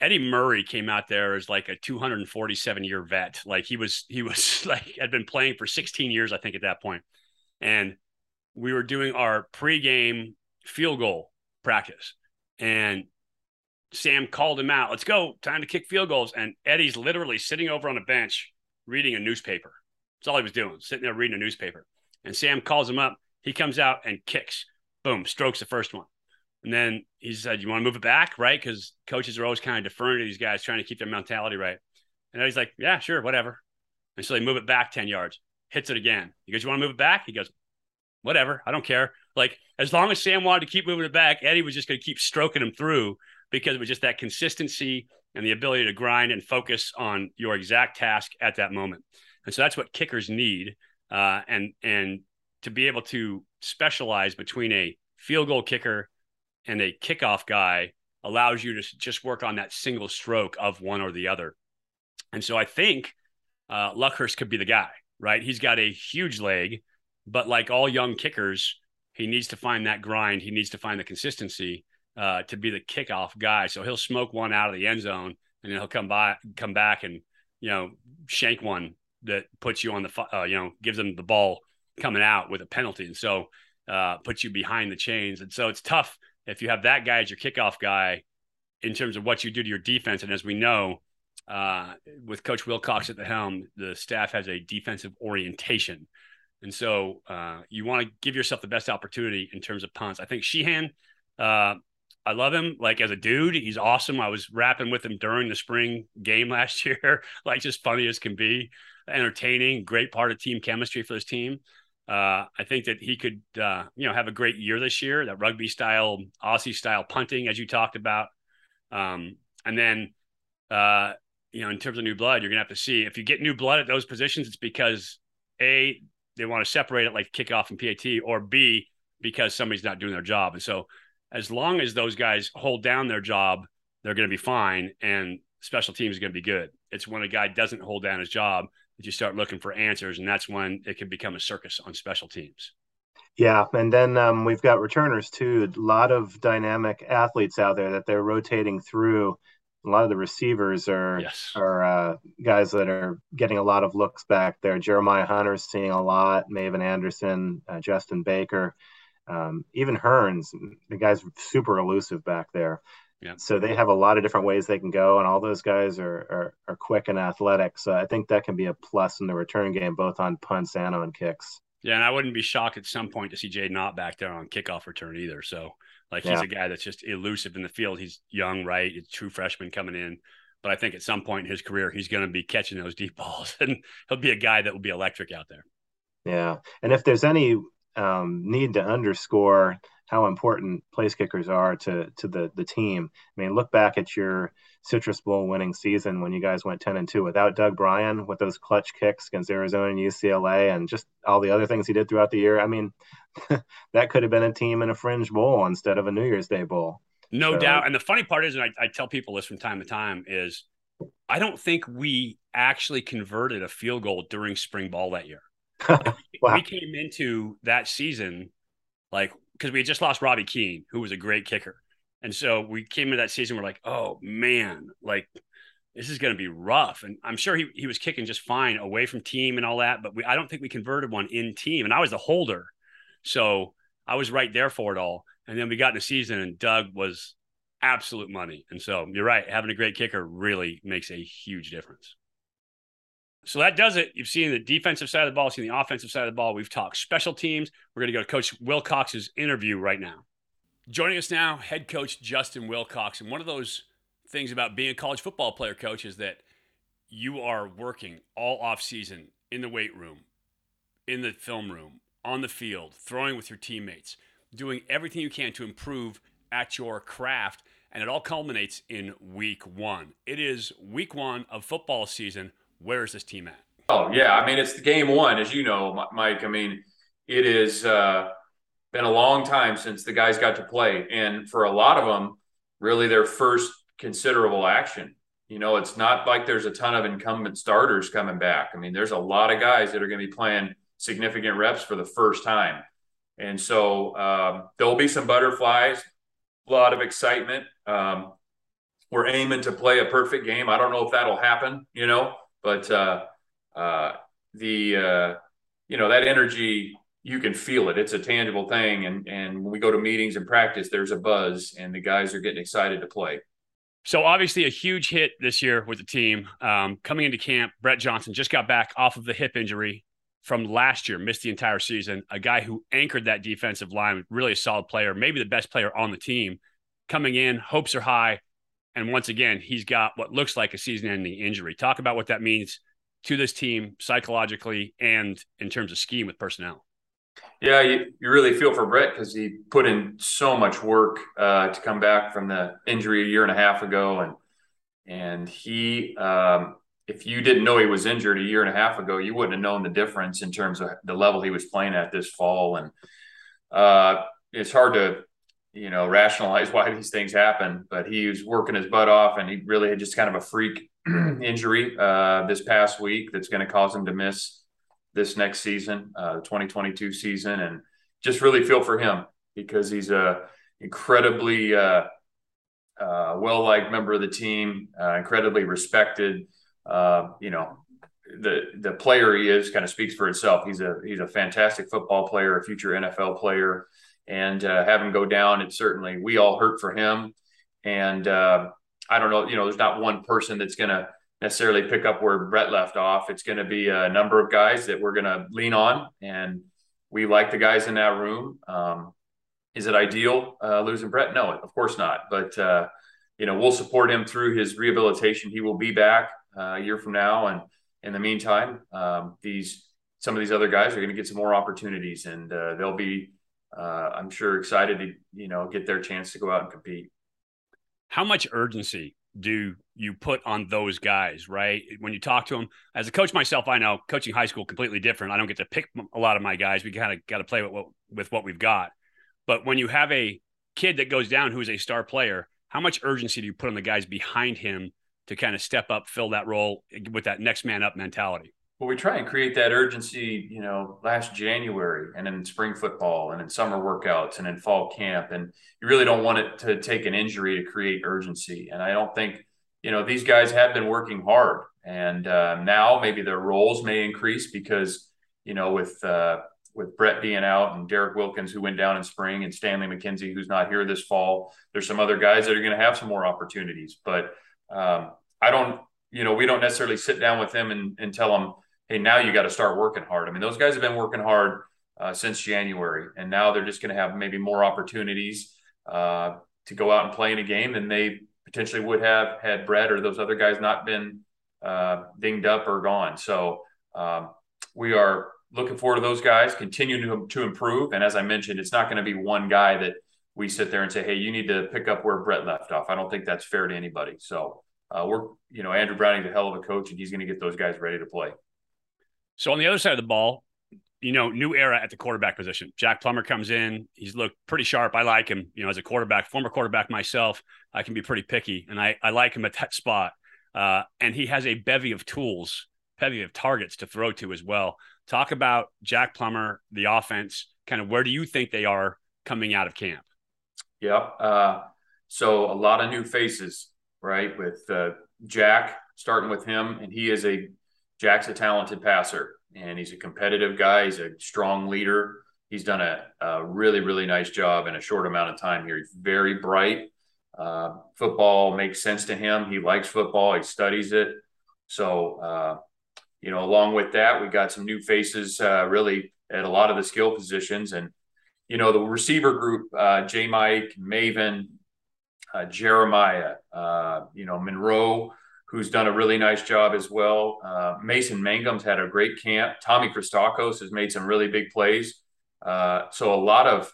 Eddie Murray came out there as like a 247 year vet. Like he was, he was *laughs* like had been playing for 16 years, I think, at that point. And we were doing our pregame field goal practice, and Sam called him out. Let's go, time to kick field goals. And Eddie's literally sitting over on a bench reading a newspaper. That's all he was doing, sitting there reading a newspaper. And Sam calls him up. He comes out and kicks. Boom, strokes the first one. And then he said, You want to move it back? Right. Because coaches are always kind of deferring to these guys, trying to keep their mentality right. And he's like, Yeah, sure, whatever. And so they move it back 10 yards, hits it again. He goes, You want to move it back? He goes, Whatever. I don't care. Like, as long as Sam wanted to keep moving it back, Eddie was just going to keep stroking him through because it was just that consistency and the ability to grind and focus on your exact task at that moment. And so that's what kickers need uh, and and to be able to specialize between a field goal kicker and a kickoff guy allows you to just work on that single stroke of one or the other. And so I think uh, Luckhurst could be the guy, right? He's got a huge leg, but like all young kickers, he needs to find that grind. He needs to find the consistency uh, to be the kickoff guy. So he'll smoke one out of the end zone, and then he'll come by, come back, and you know shank one that puts you on the uh, you know gives them the ball coming out with a penalty, and so uh, puts you behind the chains. And so it's tough if you have that guy as your kickoff guy in terms of what you do to your defense. And as we know, uh, with Coach Wilcox at the helm, the staff has a defensive orientation. And so uh, you want to give yourself the best opportunity in terms of punts. I think Sheahan, uh, I love him like as a dude. He's awesome. I was rapping with him during the spring game *laughs* last year, like just funny as can be entertaining, great part of team chemistry for this team. Uh, I think that he could, uh, you know, have a great year this year. That rugby style, Aussie style punting, as you talked about, um, and then, uh, you know, in terms of new blood, you're gonna have to see if you get new blood at those positions. It's because a they want to separate it like kickoff and PAT, or B because somebody's not doing their job. And so, as long as those guys hold down their job, they're going to be fine, and special teams is going to be good. It's when a guy doesn't hold down his job that you start looking for answers, and that's when it can become a circus on special teams. Yeah, and then um, we've got returners too. A lot of dynamic athletes out there that they're rotating through. A lot of the receivers are yes. are uh, guys that are getting a lot of looks back there. Jeremiah Hunter's seeing a lot. Mavin Anderson, uh, Justin Baker, um, even Hearns. The guy's super elusive back there. Yeah. So they have a lot of different ways they can go, and all those guys are, are, are quick and athletic. So I think that can be a plus in the return game, both on punts and on kicks. Yeah, and I wouldn't be shocked at some point to see Jaydn Ott back there on kickoff return either. So like he's yeah. a guy that's just elusive in the field. He's young, right? He's true freshman coming in. but I think at some point in his career, he's going to be catching those deep *laughs* balls, and he'll be a guy that will be electric out there. Yeah, and if there's any um, need to underscore how important place kickers are to to the the team, I mean, look back at your Citrus Bowl winning season when you guys went 10 and 2 without Doug Brien with those clutch kicks against Arizona and UCLA and just all the other things he did throughout the year. I mean, *laughs* that could have been a team in a fringe bowl instead of a New Year's Day bowl. No so, doubt. And the funny part is, and I, I tell people this from time to time, is I don't think we actually converted a field goal during spring ball that year. *laughs* wow. We came into that season like because we had just lost Robbie Keen, who was a great kicker. And so we came into that season, we're like, oh man, like this is going to be rough. And I'm sure he, he was kicking just fine away from team and all that, but we, I don't think we converted one in team. And I was the holder. So I was right there for it all. And then we got in the season and Doug was absolute money. And so you're right. Having a great kicker really makes a huge difference. So that does it. You've seen the defensive side of the ball, seen the offensive side of the ball. We've talked special teams. We're going to go to Coach Wilcox's interview right now. Joining us now, head coach Justin Wilcox. And one of those things about being a college football player, coach, is that you are working all off season in the weight room, in the film room, on the field, throwing with your teammates, doing everything you can to improve at your craft. And it all culminates in week one. It is week one of football season. Where is this team at? Oh, yeah. I mean, it's the game one, as you know, Mike. I mean, it is. Uh, been a long time since the guys got to play. And for a lot of them, really their first considerable action. You know, it's not like there's a ton of incumbent starters coming back. I mean, there's a lot of guys that are going to be playing significant reps for the first time. And so um, there'll be some butterflies, a lot of excitement. Um, we're aiming to play a perfect game. I don't know if that'll happen, you know, but uh, uh, the, uh, you know, that energy you can feel it. It's a tangible thing. And and when we go to meetings and practice, there's a buzz, and the guys are getting excited to play. So obviously a huge hit this year with the team. Um, coming into camp, Brett Johnson just got back off of the hip injury from last year, missed the entire season. A guy who anchored that defensive line, really a solid player, maybe the best player on the team. Coming in, hopes are high. And once again, he's got what looks like a season ending injury. Talk about what that means to this team psychologically and in terms of scheme with personnel. Yeah, you, you really feel for Brett because he put in so much work uh, to come back from the injury a year and a half ago, and and he, um, if you didn't know he was injured a year and a half ago, you wouldn't have known the difference in terms of the level he was playing at this fall, and uh, it's hard to you know rationalize *laughs* why these things happen, but he was working his butt off, and he really had just kind of a freak *clears throat* injury uh, this past week that's going to cause him to miss this next season, uh, the 2022 season, and just really feel for him because he's a incredibly uh, uh, well liked member of the team, uh, incredibly respected. Uh, you know, the the player he is kind of speaks for itself. He's a he's a fantastic football player, a future NFL player, and uh, have him go down. It certainly we all hurt for him, and I don't know. You know, there's not one person that's going to necessarily pick up where Brett left off. It's going to be a number of guys that we're going to lean on, and we like the guys in that room. Um, is it ideal uh, losing Brett? No, of course not. But uh, you know, we'll support him through his rehabilitation. He will be back uh, a year from now, and in the meantime, um, these some of these other guys are going to get some more opportunities, and uh, they'll be, uh, I'm sure, excited to you know get their chance to go out and compete. How much urgency do you put on those guys, right? When you talk to them, as a coach myself, I know coaching high school completely different. I don't get to pick a lot of my guys. We kind of got to play with what with what we've got. But when you have a kid that goes down who is a star player, how much urgency do you put on the guys behind him to kind of step up, fill that role eh, with that next man up mentality? Well, we try and create that urgency, you know, last January and in spring football and in summer workouts and in fall camp. And you really don't want it to take an injury to create urgency. And I don't think, you know, these guys have been working hard. And uh, now maybe their roles may increase because, you know, with, uh, with Brett being out and Derek Wilkins, who went down in spring, and Stanley McKenzie, who's not here this fall, there's some other guys that are going to have some more opportunities. But um, I don't, you know, we don't necessarily sit down with them and, and tell them, hey, now you got to start working hard. I mean, those guys have been working hard uh, since January, and now they're just going to have maybe more opportunities uh, to go out and play in a game than they potentially would have had Brett or those other guys not been uh, dinged up or gone. So um, we are looking forward to those guys continuing to, to improve. And as I mentioned, it's not going to be one guy that we sit there and say, "Hey, you need to pick up where Brett left off." I don't think that's fair to anybody. So uh, we're, you know, Andrew Browning's a hell of a coach, and he's going to get those guys ready to play. So on the other side of the ball, you know, new era at the quarterback position. Jack Plummer comes in. He's looked pretty sharp. I like him. You know, as a quarterback, former quarterback myself, I can be pretty picky, and I I like him at that spot. Uh, and he has a bevy of tools, bevy of targets to throw to as well. Talk about Jack Plummer, the offense. Kind of where do you think they are coming out of camp? Yep. Uh, so a lot of new faces, right? With uh, Jack starting with him, and he is a Jack's a talented passer, and he's a competitive guy. He's a strong leader. He's done a, a really, really nice job in a short amount of time here. He's very bright. Uh, football makes sense to him. He likes football. He studies it. So, uh, you know, along with that, we got some new faces uh, really at a lot of the skill positions, and you know, the receiver group, uh, J. Mike, Mavin, uh, Jeremiah, uh, you know, Monroe, who's done a really nice job as well. Uh, Mason Mangum's had a great camp. Tommy Christakos has made some really big plays. Uh, so a lot of,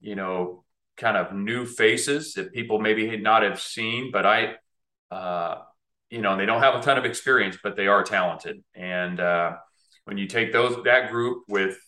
you know, kind of new faces that people maybe had not have seen, but I, uh, you know, they don't have a ton of experience, but they are talented. And uh, when you take those that group with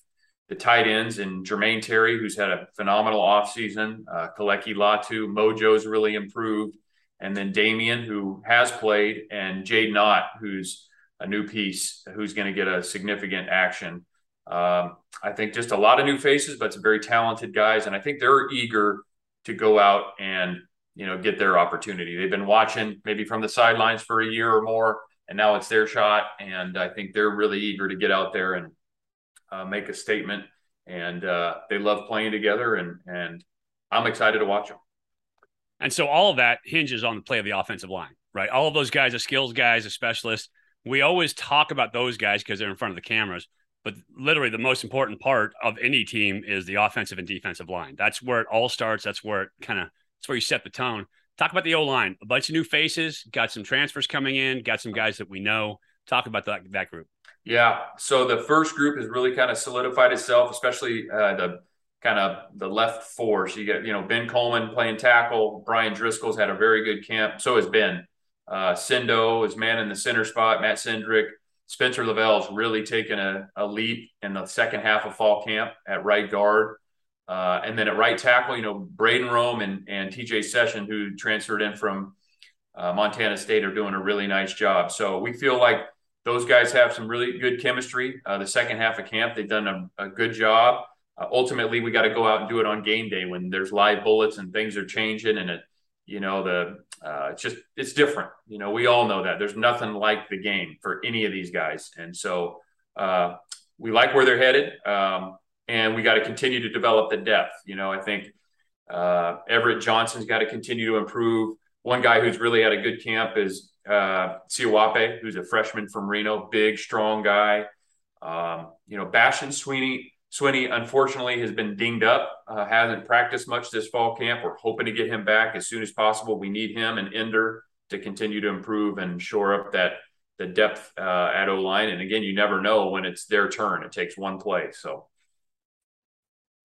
the tight ends and Jermaine Terry, who's had a phenomenal offseason. Uh, Keleki Latu, Mojo's really improved. And then Damien, who has played, and Jaydn Ott, who's a new piece, who's going to get a significant action. Um, I think just a lot of new faces, but some very talented guys. And I think they're eager to go out and, you know, get their opportunity. They've been watching maybe from the sidelines for a year or more, and now it's their shot. And I think they're really eager to get out there and uh, make a statement, and uh, they love playing together, and and I'm excited to watch them. And so all of that hinges on the play of the offensive line, right? All of those guys, are skills guys, a specialist. We always talk about those guys because they're in front of the cameras, but literally the most important part of any team is the offensive and defensive line. That's where it all starts. That's where it kind of that's where you set the tone. Talk about the O line. A bunch of new faces, got some transfers coming in, got some guys that we know. Talk about that that group. Yeah. So the first group has really kind of solidified itself, especially uh, the kind of the left four. So you get, you know, Ben Coleman playing tackle. Brian Driscoll's had a very good camp. So has Ben. Uh, Sindo is man in the center spot. Matt Cindric. Spencer Lovell's really taken a, a leap in the second half of fall camp at right guard. Uh, and then at right tackle, you know, Brayden Rohme and, and TJ Session, who transferred in from uh, Montana State, are doing a really nice job. So we feel like those guys have some really good chemistry. Uh, the second half of camp, they've done a, a good job. Uh, ultimately, we got to go out and do it on game day when there's live bullets and things are changing, and it, you know, the uh, it's just it's different. You know, we all know that there's nothing like the game for any of these guys, and so uh, we like where they're headed, um, and we got to continue to develop the depth. You know, I think uh, Everett Johnson's got to continue to improve. One guy who's really had a good camp is uh, Siwape, who's a freshman from Reno, big, strong guy. Um, you know, Bashan Sweeney, Sweeney unfortunately has been dinged up, uh, hasn't practiced much this fall camp. We're hoping to get him back as soon as possible. We need him and Ender to continue to improve and shore up that the depth uh, at O line. And again, you never know when it's their turn. It takes one play. So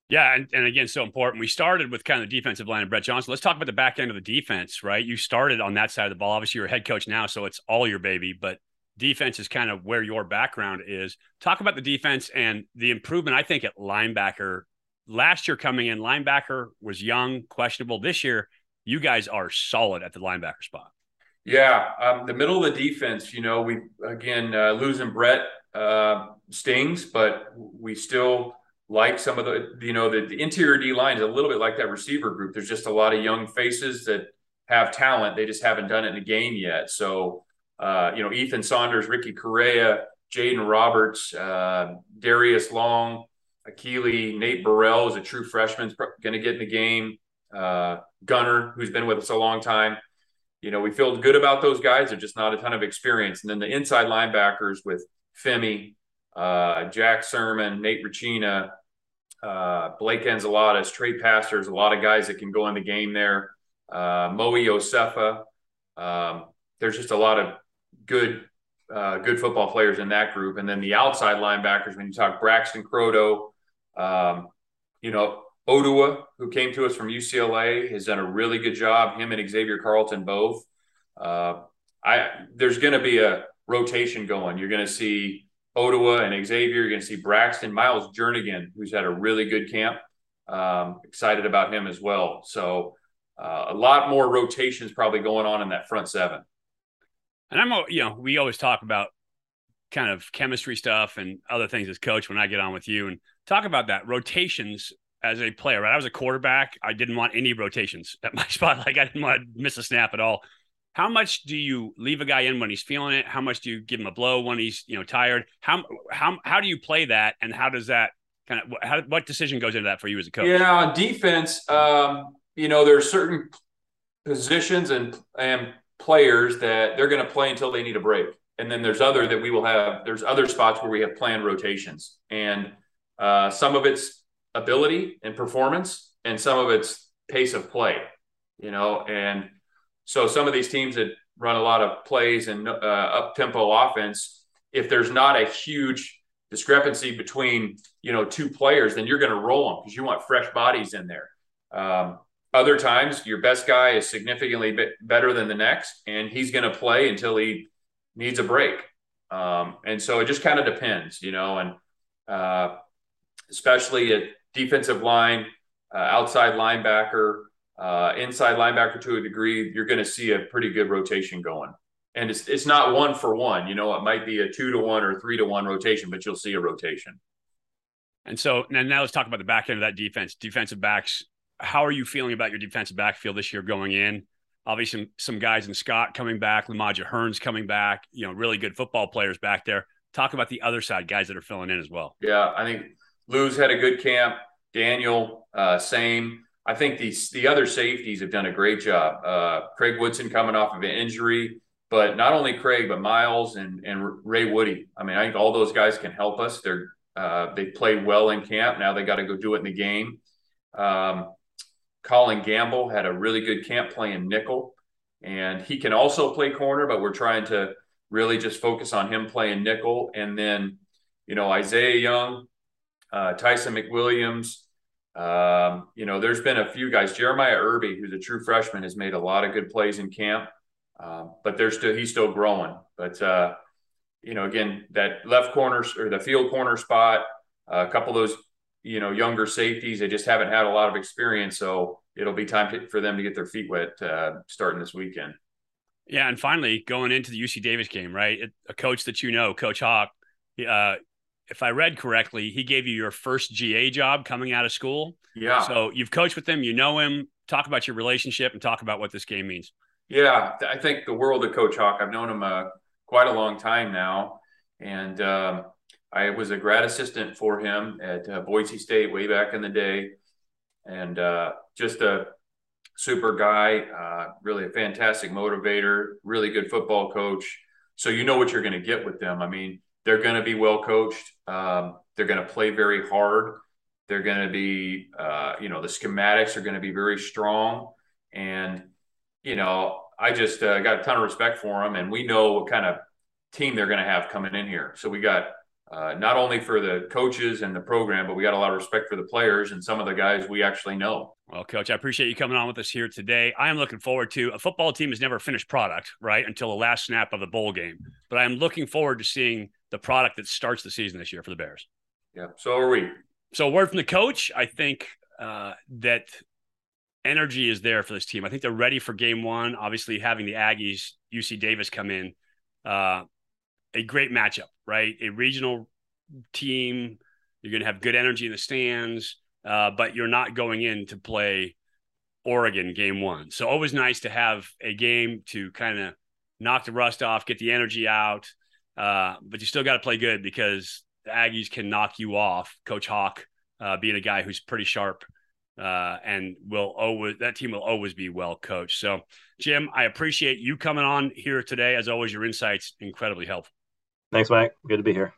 yeah, and, and again, so important. We started with kind of the defensive line of Brett Johnson. Let's talk about the back end of the defense, right? You started on that side of the ball. Obviously, you're a head coach now, so it's all your baby, but defense is kind of where your background is. Talk about the defense and the improvement, I think, at linebacker. Last year coming in, linebacker was young, questionable. This year, you guys are solid at the linebacker spot. Yeah, um, the middle of the defense, you know, we again uh, losing Brett uh, stings, but we still like some of the, you know, the, the interior D line is a little bit like that receiver group. There's just a lot of young faces that have talent. They just haven't done it in a game yet. So, uh, you know, Ethan Saunders, Ricky Correia, Jaden Roberts, uh, Darius Long, Akili, Nate Burrell is a true freshman, going to get in the game. Uh, Gunner, who's been with us a long time. You know, we feel good about those guys. They're just not a ton of experience. And then the inside linebackers with Femi, uh, Jack Sirmon, Nate Rutchena, uh, Blake Antzoulatos, Trey Pastors, a lot of guys that can go in the game there. Uh, Moe Yosefa, Um, there's just a lot of good uh, good football players in that group. And then the outside linebackers, when you talk Braxten Croteau, um, you know, Odua, who came to us from UCLA, has done a really good job. Him and Xavier Carlton both. Uh, I there's going to be a rotation going. You're going to see Odua and Xavier. You're going to see Braxton, Miles Jernigan, who's had a really good camp. Um, excited about him as well. So uh, a lot more rotations probably going on in that front seven. And I'm, you know, we always talk about kind of chemistry stuff and other things as coach when I get on with you and talk about that rotations as a player. Right, I was a quarterback. I didn't want any rotations at my *laughs* spot. Like I didn't want to miss a snap at all. How much do you leave a guy in when he's feeling it? How much do you give him a blow when he's you know tired? How how how do you play that? And how does that kind of how, what decision goes into that for you as a coach? Yeah, on defense. Um, you know, there are certain positions and and players that they're going to play until they need a break. And then there's other that we will have, there's other spots where we have planned rotations. And uh, some of it's ability and performance, and some of it's pace of play, you know. And so some of these teams that run a lot of plays and uh, up tempo offense, if there's not a huge discrepancy between, you know, two players, then you're going to roll them because you want fresh bodies in there. Um, other times, your best guy is significantly better than the next, and he's going to play until he needs a break. Um, and so it just kind of depends, you know, and uh, especially at defensive line, uh, outside linebacker, uh, inside linebacker to a degree, you're going to see a pretty good rotation going. And it's, it's not one for one, you know, it might be a two to one or three to one rotation, but you'll see a rotation. And so and now let's talk about the back end of that defense. Defensive backs how are you feeling about your defensive backfield this year going in? Obviously, some, some guys in Scott coming back, Lu-Magia Hearns coming back, you know, really good football players back there. Talk about the other side, guys that are filling in as well. Yeah, I think Lou's had a good camp. Daniel, uh, same. I think these the other safeties have done a great job. Uh, Craig Woodson coming off of an injury, but not only Craig, but Miles and and Ray Woodie. I mean, I think all those guys can help us. They're uh, they played well in camp. Now they got to go do it in the game. Um, Colin Gamble had a really good camp playing nickel, and he can also play corner, but we're trying to really just focus on him playing nickel. And then, you know, Isaiah Young, uh, Tyson McWilliams. Um, you know, there's been a few guys. Jeremiah Earby, who's a true freshman, has made a lot of good plays in camp, um, but there's still he's still growing. But uh, you know, again, that left corner or the field corner spot, uh, a couple of those you know younger safeties. They just haven't had a lot of experience, so it'll be time to, for them to get their feet wet uh, starting this weekend. Yeah, and finally going into the UC Davis game, right? A coach that you know, Coach Hawk. Uh, if I read correctly, he gave you your first GA job coming out of school. Yeah. So you've coached with him, you know him. Talk about your relationship and talk about what this game means. Yeah, I think the world of Coach Hawk. I've known him uh, quite a long time now, and um, I was a grad assistant for him at uh, Boise State way back in the day, and uh, just a super guy, uh, really a fantastic motivator, really good football coach. So you know what you're going to get with them. I mean, they're going to be well coached. Um, they're going to play very hard. They're going to be, uh, you know, the schematics are going to be very strong, and you know, I just uh, got a ton of respect for them, and we know what kind of team they're going to have coming in here. So we got uh, not only for the coaches and the program, but we got a lot of respect for the players and some of the guys we actually know. Well, coach, I appreciate you coming on with us here today. I am looking forward to a football team is never a finished product, right? Until the last snap of the bowl game. But I am looking forward to seeing the product that starts the season this year for the Bears. Yeah, so are we. So, word from the coach, I think uh, that energy is there for this team. I think they're ready for game one. Obviously, having the Aggies, UC Davis come in, uh, a great matchup, right? A regional team. You're going to have good energy in the stands, uh, but you're not going in to play Oregon game one. So always nice to have a game to kind of knock the rust off, get the energy out. Uh, but you still got to play good because the Aggies can knock you off. Coach Hawk, uh, being a guy who's pretty sharp, uh, and will always that team will always be well coached. So, Jim, I appreciate you coming on here today. As always, your insights incredibly helpful. Thanks, Mike. Good to be here.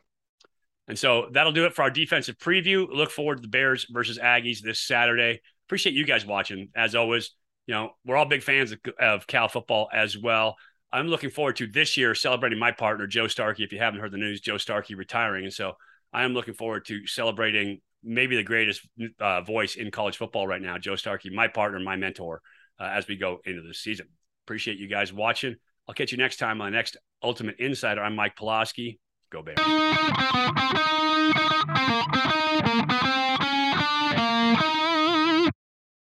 And so that'll do it for our defensive preview. Look forward to the Bears versus Aggies this Saturday. Appreciate you guys watching. As always, you know, we're all big fans of, of Cal football as well. I'm looking forward to this year celebrating my partner, Joe Starkey. If you haven't heard the news, Joe Starkey retiring. And so I am looking forward to celebrating maybe the greatest uh, voice in college football right now, Joe Starkey, my partner, my mentor, uh, as we go into this season. Appreciate you guys watching. I'll catch you next time on the next Ultimate Insider. I'm Mike Pawlowski. Go Bears. *laughs*